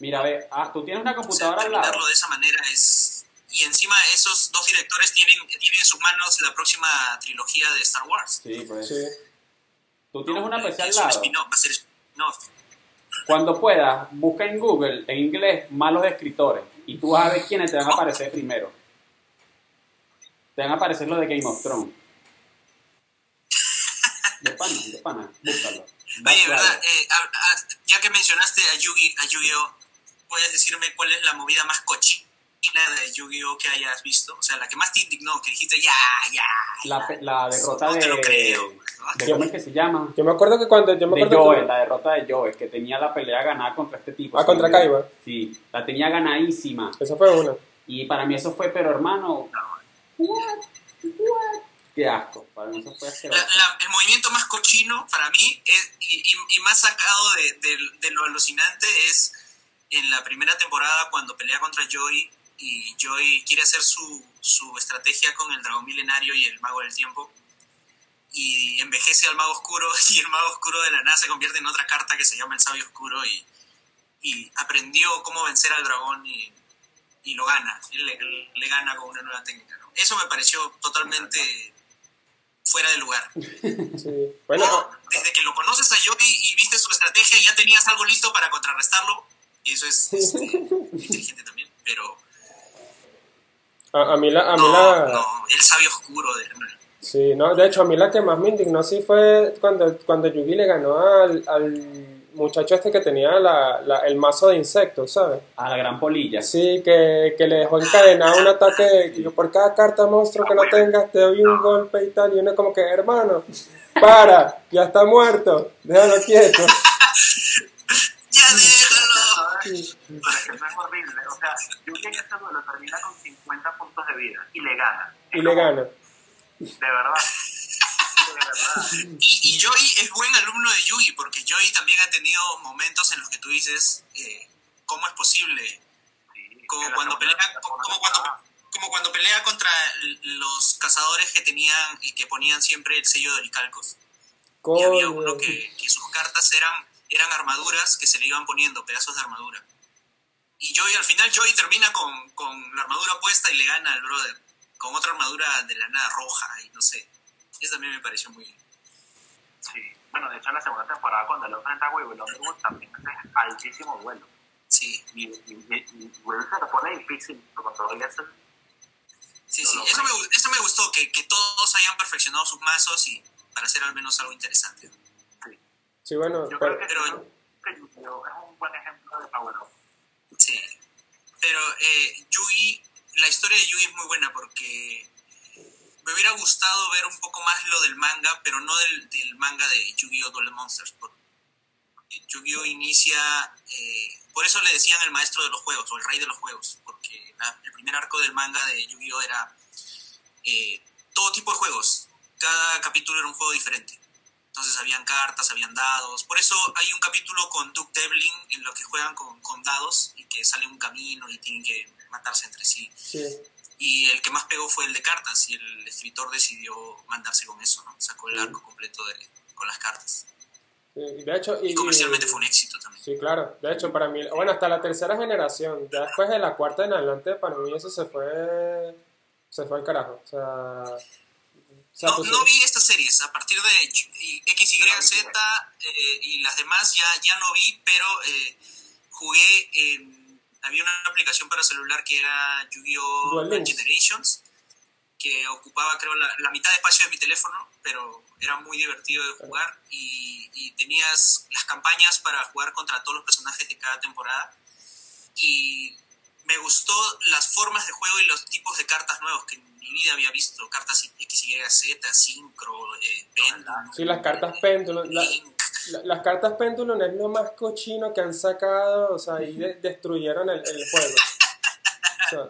Mira, ve, ah, tú tienes una O sea, computadora al lado. de esa manera es... Y encima esos dos directores tienen, tienen en sus manos la próxima trilogía de Star Wars. Sí, pues. Sí. Tú tienes una PC al lado. spin-off, va a ser spin-off. Cuando puedas, busca en Google, en inglés, malos escritores. Y tú vas a ver quiénes te van a aparecer primero. Te van a aparecer los de Game of Thrones. De pana, de pana, búscalo. Oye. ¿verdad? Eh, a- a- ya que mencionaste a Yugi, a Yu-Gi-Oh, ¿puedes decirme cuál es la movida más cochina de Yu-Gi-Oh que hayas visto? O sea, la que más te indignó, que dijiste, ya, ya. La, la derrota No de, te lo creo. ¿no? de. ¿Cómo es que se llama? Yo me acuerdo que cuando. Yo me De acuerdo que, la derrota de Joel, que tenía la pelea ganada contra este tipo. Ah, contra Kaiba. Sí, la tenía ganadísima. Esa fue una. Y para mí eso fue, pero hermano. What? What? Qué asco. Para mí eso fue La- el movimiento más cochino para mí es, y, y- y más sacado de, de- de lo alucinante es en la primera temporada cuando pelea contra Joy y Joy quiere hacer su, su estrategia con el dragón milenario y el mago del tiempo y envejece al mago oscuro *laughs* y el mago oscuro de la nada se convierte en otra carta que se llama el sabio oscuro y, y aprendió cómo vencer al dragón y, y lo gana, le, le gana con una nueva técnica. ¿no? Eso me pareció totalmente fuera de lugar. *laughs* Sí. Bueno, O, desde que lo conoces a Yogi y viste su estrategia, ya tenías algo listo para contrarrestarlo. Y eso es este, *laughs* inteligente también. Pero a, a mí la. A mí no, la no, el sabio oscuro de Sí, no, de hecho a mí la que más me indignó sí fue cuando, cuando Yugi le ganó al, al muchacho este que tenía la, la- el mazo de insectos, ¿sabes? A la gran polilla. Sí, que, que le dejó encadenado un ataque, que yo, por cada carta monstruo que no tengas te doy un golpe y tal, y uno como que, hermano, para, ya está muerto, déjalo quieto. ¡Ya déjalo! Pero es que eso es horrible. O en este duelo termina con 50 puntos de vida y le gana. Y le gana. De verdad. De verdad. Y, y Joey es buen alumno de Yugi, porque Joey también ha tenido momentos en los que tú dices, eh, ¿cómo es posible? Sí, como cuando pelea como, cuando temporada. como cuando pelea contra los cazadores que tenían y que ponían siempre el sello de oricalcos y había uno que, que sus cartas eran eran armaduras que se le iban poniendo pedazos de armadura y Joey al final Joey termina con, con la armadura puesta y le gana al brother con otra armadura de la nada roja y no sé eso también me pareció muy Sí. Bueno, de hecho, en la segunda temporada, cuando él enfrenta a Will Underwood, también es altísimo duelo. sí Y, y, y, y Will se lo pone difícil, todavía es el sí sí eso me, eso me gustó que, que todos hayan perfeccionado sus mazos y para hacer al menos algo interesante sí. Sí, bueno, Yo pero- creo que, pero- yo que Yu-Gi-Oh es un buen ejemplo de Power Up. Pero eh, Yugi, la historia de Yugi es muy buena porque me hubiera gustado ver un poco más lo del manga, pero no del, del manga de Yu-Gi-Oh! Duel Monsters. porque Yu-Gi-Oh! inicia, eh, por eso le decían el maestro de los juegos o el rey de los juegos, porque la- el primer arco del manga de Yu-Gi-Oh! era eh, todo tipo de juegos, cada capítulo era un juego diferente. Entonces habían cartas, habían dados. Por eso hay un capítulo con Duke Devlin en lo que juegan con, con dados y que sale un camino y tienen que matarse entre sí. sí. Y el que más pegó fue el de cartas y el escritor decidió mandarse con eso, ¿no? Sacó el arco completo de, con las cartas. De hecho, y, Y comercialmente fue un éxito también. Sí, claro. De hecho, para mí, bueno, hasta la tercera generación, ya después de la cuarta en adelante, para mí eso se fue, se fue al carajo. O sea, sea, No, pues, no vi estas series, a partir de X, Y, Z eh, y las demás ya, ya no vi, pero eh, jugué en... Había una aplicación para celular que era Yu-Gi-Oh! Generations, que ocupaba creo la, la mitad de espacio de mi teléfono, pero era muy divertido de jugar y, y tenías las campañas para jugar contra todos los personajes de cada temporada y me gustó las formas de juego y los tipos de cartas nuevos que mi vida había visto, cartas X, Y, Z, Synchro, eh, Pendulum, sí, las cartas la- la- las cartas péndulo es lo más cochino que han sacado, o sea, de- destruyeron el, el juego. O sea,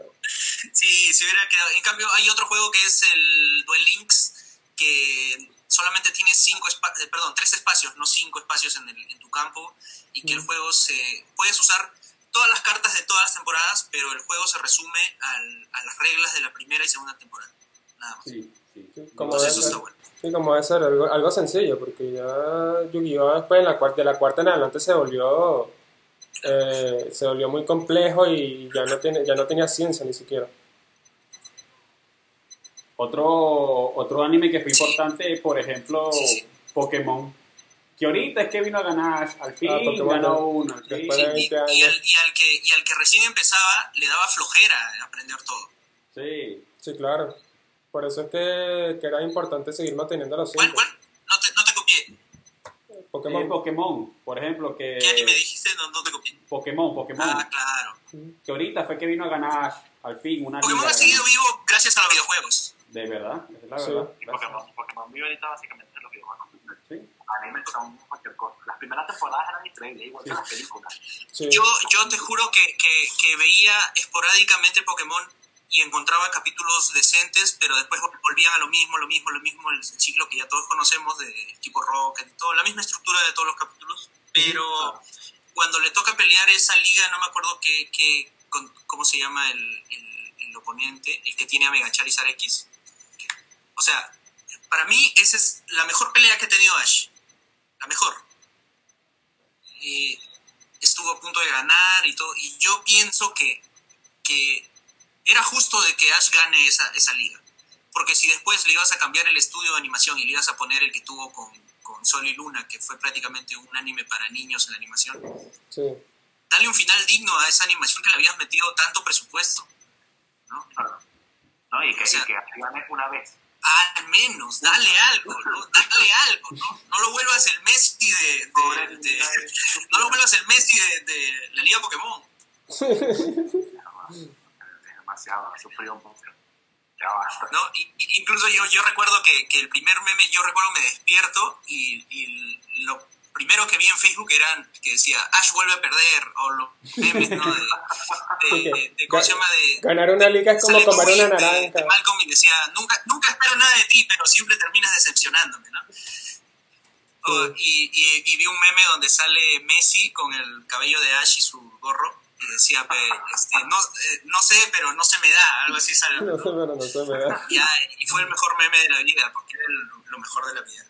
Sí, se hubiera quedado. En cambio, hay otro juego que es el Duel Links, que solamente tiene cinco eh, perdón, tres espacios, no cinco espacios en, el- en tu campo, y que el juego se. Puedes usar todas las cartas de todas las temporadas, pero el juego se resume al- a las reglas de la primera y segunda temporada. Nada más. Sí, sí. Sí, como Entonces, debe eso ser. está bueno. Sí, como debe ser, algo, algo sencillo, porque ya Yu-Gi-Oh! después en la cuarta, de la cuarta en adelante se volvió eh, se volvió muy complejo y ya no, tiene, ya no tenía ciencia ni siquiera. Otro, otro anime que fue importante, por ejemplo, Sí, sí. Pokémon. Que ahorita es que vino a ganar, al fin Ah, Pokémon, ganó ¿no? uno. al fin. De- Y, 20 y al, y al que, y al que recién empezaba le daba flojera aprender todo. Sí. Sí, claro. Por eso es que, que era importante seguir manteniendo los ¿Cuál, cinco. cuál? No te, no te copié. Pokémon. Eh, Pokémon, por ejemplo, que ¿Qué anime dijiste? No, no te copié. Pokémon, Pokémon, Ah, claro. que ahorita fue que vino a ganar al fin una Pokémon liga. ha seguido vivo gracias a los videojuegos. De verdad, es la Sí. verdad. Y Pokémon, Pokémon vive ahorita básicamente. Sí. Anime son cualquier cosa. Las primeras temporadas eran increíbles, igual que las películas. Sí. Yo, yo te juro que, que, que veía esporádicamente Pokémon y encontraba capítulos decentes, pero después vol- volvían a lo mismo, lo mismo, lo mismo, el ciclo que ya todos conocemos de tipo Rocket y todo, la misma estructura de todos los capítulos. Pero cuando le toca pelear esa liga, no me acuerdo qué, qué- con- cómo se llama el, el- el oponente, el que tiene a Mega Charizard X. O sea, para mí esa es la mejor pelea que ha tenido Ash. La mejor. Y estuvo a punto de ganar y todo. Y yo pienso que, que era justo de que Ash gane esa, esa liga. Porque si después le ibas a cambiar el estudio de animación y le ibas a poner el que tuvo con, con Sol y Luna, que fue prácticamente un anime para niños en la animación, Sí. dale un final digno a esa animación que le habías metido tanto presupuesto. ¿no? Claro. ¿No? Y que, O sea- y que gane una vez. Al menos, dale algo, ¿no? *laughs* Dale algo, ¿no? No lo vuelvas el Messi de... de- de- no lo vuelvas el Messi de, de la Liga Pokémon. Es demasiado, ha sufrido un poco. ¿no? Incluso yo, yo recuerdo que, que el primer meme, yo recuerdo me despierto y, y lo primero que vi en Facebook era que decía Ash vuelve a perder o los memes, ¿no? De, de- de- de- ¿cómo se llama? De, Ganar una liga es como comer una naranja. de Malcolm y decía, nunca, nunca espero nada de ti, pero siempre terminas decepcionándome, ¿no? O- y, y- y vi un meme donde sale Messi con el cabello de Ash y su gorro y decía, este, no, eh, no sé, pero no se me da, algo así sale. *laughs* No pero no se me da. Y fue el mejor meme de la vida, porque era el- lo mejor de la vida.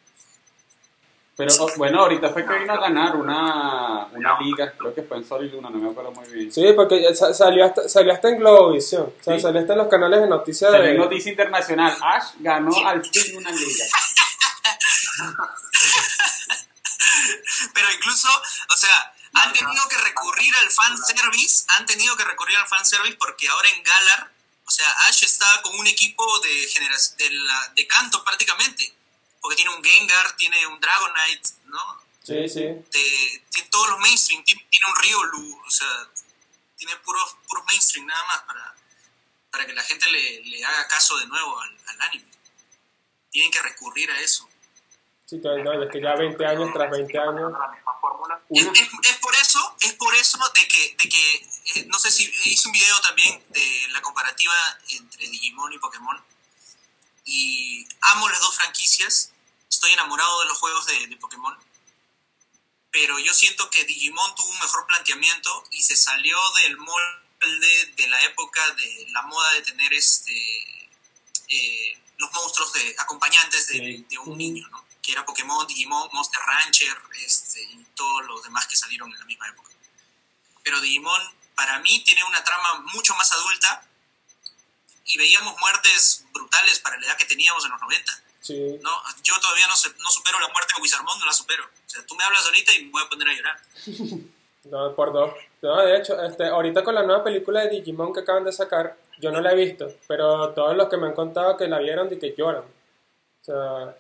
Pero bueno, ahorita fue que vino a ganar una, una liga, creo que fue en Sol y Luna, no me acuerdo muy bien. Sí, porque sa- salió hasta, salió hasta en Globovisión. O sea, Sí. salió hasta en los canales de noticias Salió en de... noticia internacional, Ash ganó al fin una liga. *laughs* Pero incluso, o sea, han tenido que recurrir al fanservice, han tenido que recurrir al fanservice porque ahora en Galar, o sea, Ash está con un equipo de, genera- de, la- de canto prácticamente. Porque tiene un Gengar, tiene un Dragonite, ¿no? Sí, sí. de, tiene todos los mainstream, tiene, tiene un Riolu, o sea, tiene puros, puros mainstream nada más para, para que la gente le, le haga caso de nuevo al, al anime. Tienen que recurrir a eso. Sí, que, no, es que ya 20 años tras 20 años. Es por eso, es por eso de que, de que eh, no sé si hice un video también de la comparativa entre Digimon y Pokémon. Y amo las dos franquicias. Estoy enamorado de los juegos de, de Pokémon. Pero yo siento que Digimon tuvo un mejor planteamiento y se salió del molde de la época de la moda de tener este eh, los monstruos de acompañantes de, de un niño, ¿no? Que era Pokémon, Digimon, Monster Rancher, este, y todos los demás que salieron en la misma época. Pero Digimon, para mí, tiene una trama mucho más adulta y veíamos muertes brutales para la edad que teníamos en los 90. Sí. ¿no? Yo todavía no, se- no supero la muerte de Wizardmon, no la supero. O sea, tú me hablas ahorita y me voy a poner a llorar. *laughs* No, por dos. No, de hecho, este, ahorita con la nueva película de Digimon que acaban de sacar, yo no la he visto, pero todos los que me han contado que la vieron y que lloran. O sea,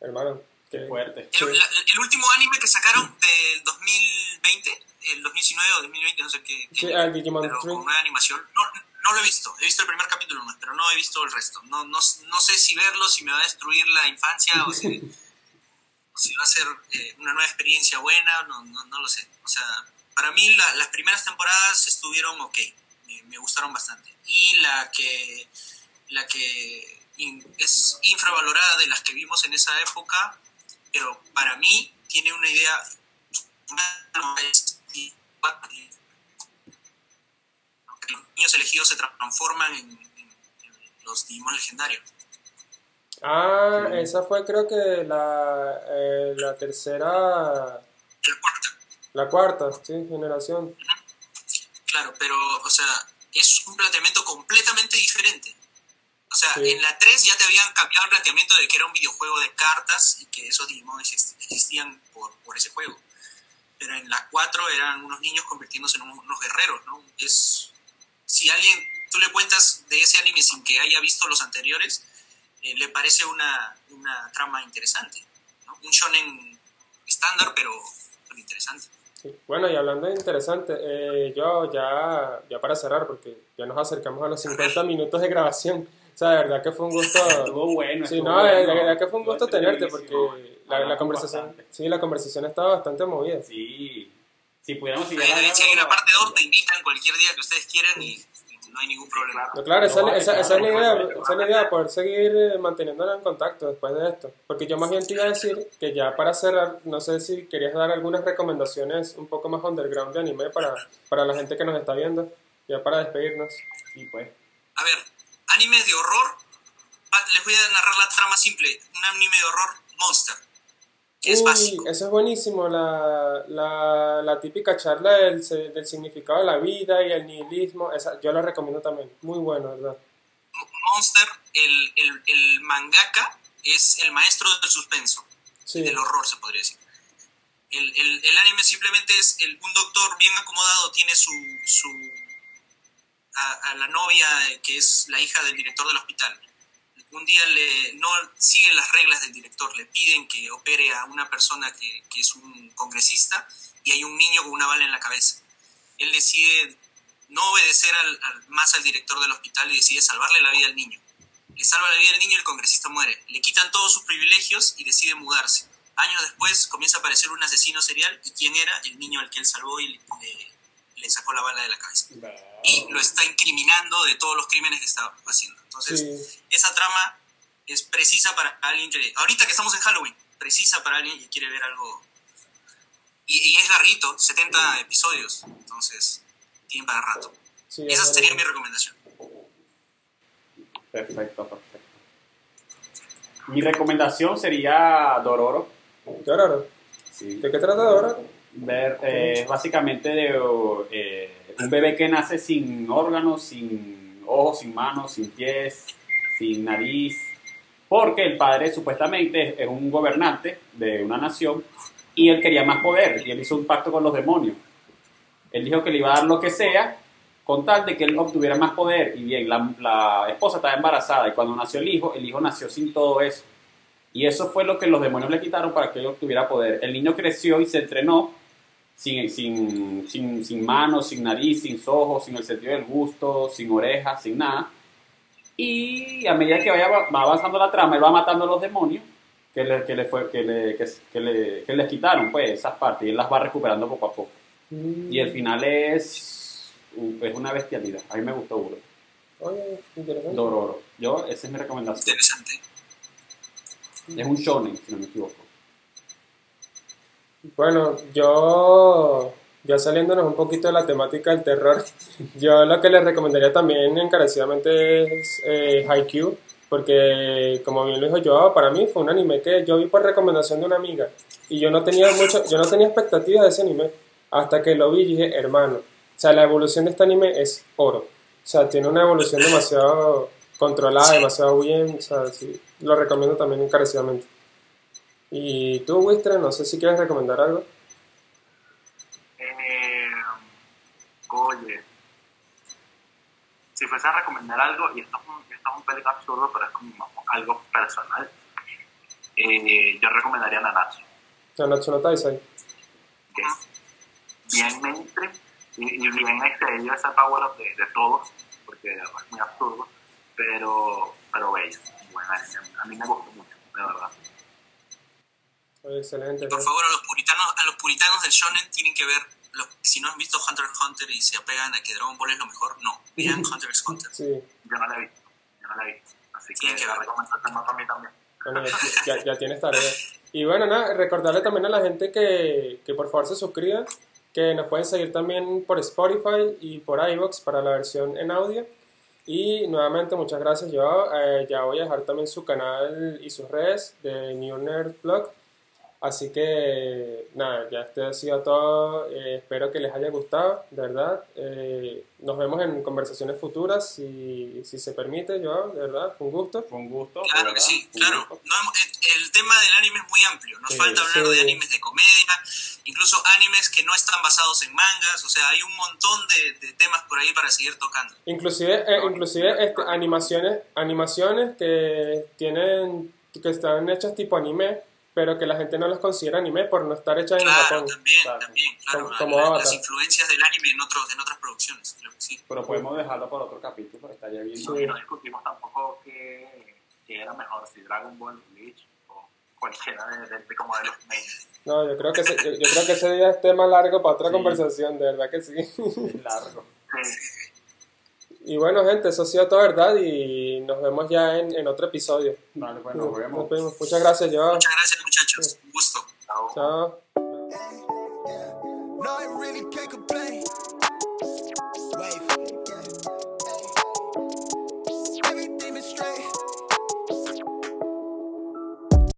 hermano, que qué fuerte. El, Sí. la- el último anime que sacaron del 2020, el 2019 o 2020, no sé qué, qué Sí, el Digimon pero Tree. con nueva animación, no, no lo he visto. He visto el primer capítulo más, pero no he visto el resto. No, no, no sé si verlo, si me va a destruir la infancia o si, va a ser eh, una nueva experiencia buena, no, no, no lo sé. O sea, para mí la- las primeras temporadas estuvieron ok, me, me gustaron bastante. Y la que, la que in- es infravalorada de las que vimos en esa época, pero para mí tiene una idea elegidos se transforman en, en- en los Digimon legendarios. Ah, Sí. esa fue creo que la, eh, la tercera, El cuarto. la cuarta, sí, generación. Claro, pero, o sea, es un planteamiento completamente diferente. O sea, Sí. en la 3 ya te habían cambiado el planteamiento de que era un videojuego de cartas y que esos Digimon exist- existían por, por ese juego. Pero en la 4 eran unos niños convirtiéndose en unos, unos guerreros, ¿no? Es, si alguien, tú le cuentas de ese anime sin que haya visto los anteriores, eh, le parece una, una trama interesante. ¿no? Un shonen estándar, pero, pero interesante. Sí. Bueno, y hablando de interesante, eh, yo ya, ya para cerrar, porque ya nos acercamos a los 50 minutos de grabación. O sea, de verdad que fue un gusto. *laughs* Estuvo bueno. Sí, estuvo no, de bueno. verdad que fue un gusto tenerte, porque la, la conversación, bastante. sí, la conversación estaba bastante movida. Sí. Si pudiéramos seguir Ahí, hablando- si hay una parte 2, te invitan cualquier día que ustedes quieran y no hay ningún problema. No, claro, esa, No, esa, esa es la claro, idea, esa es la idea, poder seguir eh, manteniéndonos en contacto después de esto. Porque yo más bien te iba a decir que ya para cerrar, no sé si querías dar algunas recomendaciones un poco más underground de anime para, para la gente que nos está viendo, ya para despedirnos. Sí, pues. A ver, animes de horror. Va- Les voy a narrar la trama simple. Un anime de horror, Monster. Es Uy, básico. eso es buenísimo, la, la, la típica charla del, significado de la vida y el nihilismo, esa, yo la recomiendo también, muy bueno, ¿verdad? Monster, el, el, el mangaka, es el maestro del suspenso. Sí, del horror, se podría decir. El, el, el anime simplemente es el, un doctor bien acomodado, tiene su, su a, a la novia eh, que es la hija del director del hospital. Un día le, no sigue las reglas del director, le piden que opere a una persona que, es un congresista y hay un niño con una bala en la cabeza. Él decide no obedecer al- más al director del hospital y decide salvarle la vida al niño. Le salva la vida al niño y el congresista muere. Le quitan todos sus privilegios y decide mudarse. Años después comienza a aparecer un asesino serial y quién era el niño al que él salvó y le, le- sacó la bala de la cabeza. Y lo está incriminando de todos los crímenes que está haciendo. Entonces, sí, esa trama es precisa para alguien que, ahorita que estamos en Halloween, precisa para alguien que quiere ver algo. Y, y es larguito, 70 episodios. Entonces, tienen para rato. sí, Esa es sería mi recomendación. Perfecto, perfecto. Mi recomendación sería Dororo. Dororo. Sí. ¿De qué trata Dororo? Ver, eh, básicamente de eh, un bebé que nace sin órganos, sin ojos, sin manos, sin pies, sin nariz, porque el padre supuestamente es un gobernante de una nación y él quería más poder y él hizo un pacto con los demonios. Él dijo que le iba a dar lo que sea con tal de que él obtuviera más poder y bien, la, la esposa estaba embarazada y cuando nació el hijo, el hijo nació sin todo eso. Y eso fue lo que los demonios le quitaron para que él obtuviera poder. El niño creció y se entrenó sin, sin, sin, sin manos, sin nariz, sin ojos, sin el sentido del gusto, sin orejas, sin nada. Y a medida que vaya va avanzando la trama, él va matando a los demonios que le, que le, fue, que le, que, que le, que les quitaron pues, esas partes y él las va recuperando poco a poco. Y el final es, es una bestialidad. A mí me gustó Uro. Oye, interesante. Dororo. Yo, esa es mi recomendación. Interesante. Es un shonen, si no me equivoco. Bueno, yo, ya saliéndonos un poquito de la temática del terror, *laughs* yo lo que les recomendaría también encarecidamente es eh, Haikyuu, porque como bien lo dijo Joao, para mí fue un anime que yo vi por recomendación de una amiga y yo no tenía mucho, yo no tenía expectativas de ese anime hasta que lo vi y dije, hermano, o sea, la evolución de este anime es oro, o sea, tiene una evolución demasiado controlada, demasiado bien, o sea, sí, lo recomiendo también encarecidamente. Y tú, Wistre, no sé si quieres recomendar algo. Eh, oye, si fuese a recomendar algo, y esto es un, esto es un pelín absurdo, pero es como algo personal, eh, yo recomendaría Nanatsu, Nanatsu no Taisai. es bien mainstream y, y bien excedido ese power up de, de todos, porque es muy absurdo, pero, pero bello. Bueno, a, a mí me gustó mucho, de verdad. Excelente. Por favor, a los puritanos, a los puritanos del shonen tienen que ver los- si no han visto Hunter x Hunter y se apegan a que Dragon Ball es lo mejor, no. *laughs* Vean Hunter x Hunter. Sí, Yo no la he visto. Yo no la he visto. Así Tienen que que la verla. recomendación va para mí también. bueno, ya, ya- tienes tarea. Y bueno, nada, recordarle también a la gente que, que por favor se suscriban, que nos pueden seguir también por Spotify y por iVoox para la versión en audio. Y nuevamente muchas gracias, yo eh, ya voy a dejar también su canal y sus redes de New Nerd Blog. Así que nada, ya esto ha sido todo. Eh, espero que les haya gustado, de verdad. Eh, nos vemos en conversaciones futuras, si, si se permite, yo, de verdad, con gusto. Un gusto. Claro que sí, claro. No el, el tema del anime es muy amplio. Nos Sí, falta hablar sí. de animes de comedia, incluso animes que no están basados en mangas. O sea, hay un montón de, de temas por ahí para seguir tocando. Inclusive, eh, inclusive este, animaciones, animaciones que tienen, que están hechas tipo anime, pero que la gente no las considera anime por no estar hechas en Claro, Japón. también, Claro. también, claro. Como- como las influencias del anime en, otros, en otras producciones, creo que sí. Pero podemos dejarlo para otro capítulo, porque estaría bien. Sí. Y no discutimos tampoco qué, qué era mejor, si Dragon Ball, Bleach o cualquiera de, de- de- como de los main. No, yo creo que ese, yo, yo creo que ese día es tema largo para otra Sí. conversación, de verdad que sí. Es largo. Sí. Y bueno, gente, eso ha sido todo, ¿verdad? Y nos vemos ya en, en otro episodio. Vale, pues nos vemos. Nos vemos. Muchas gracias, yo. Muchas gracias, just gusto. So. No, I really can't complain. Wave.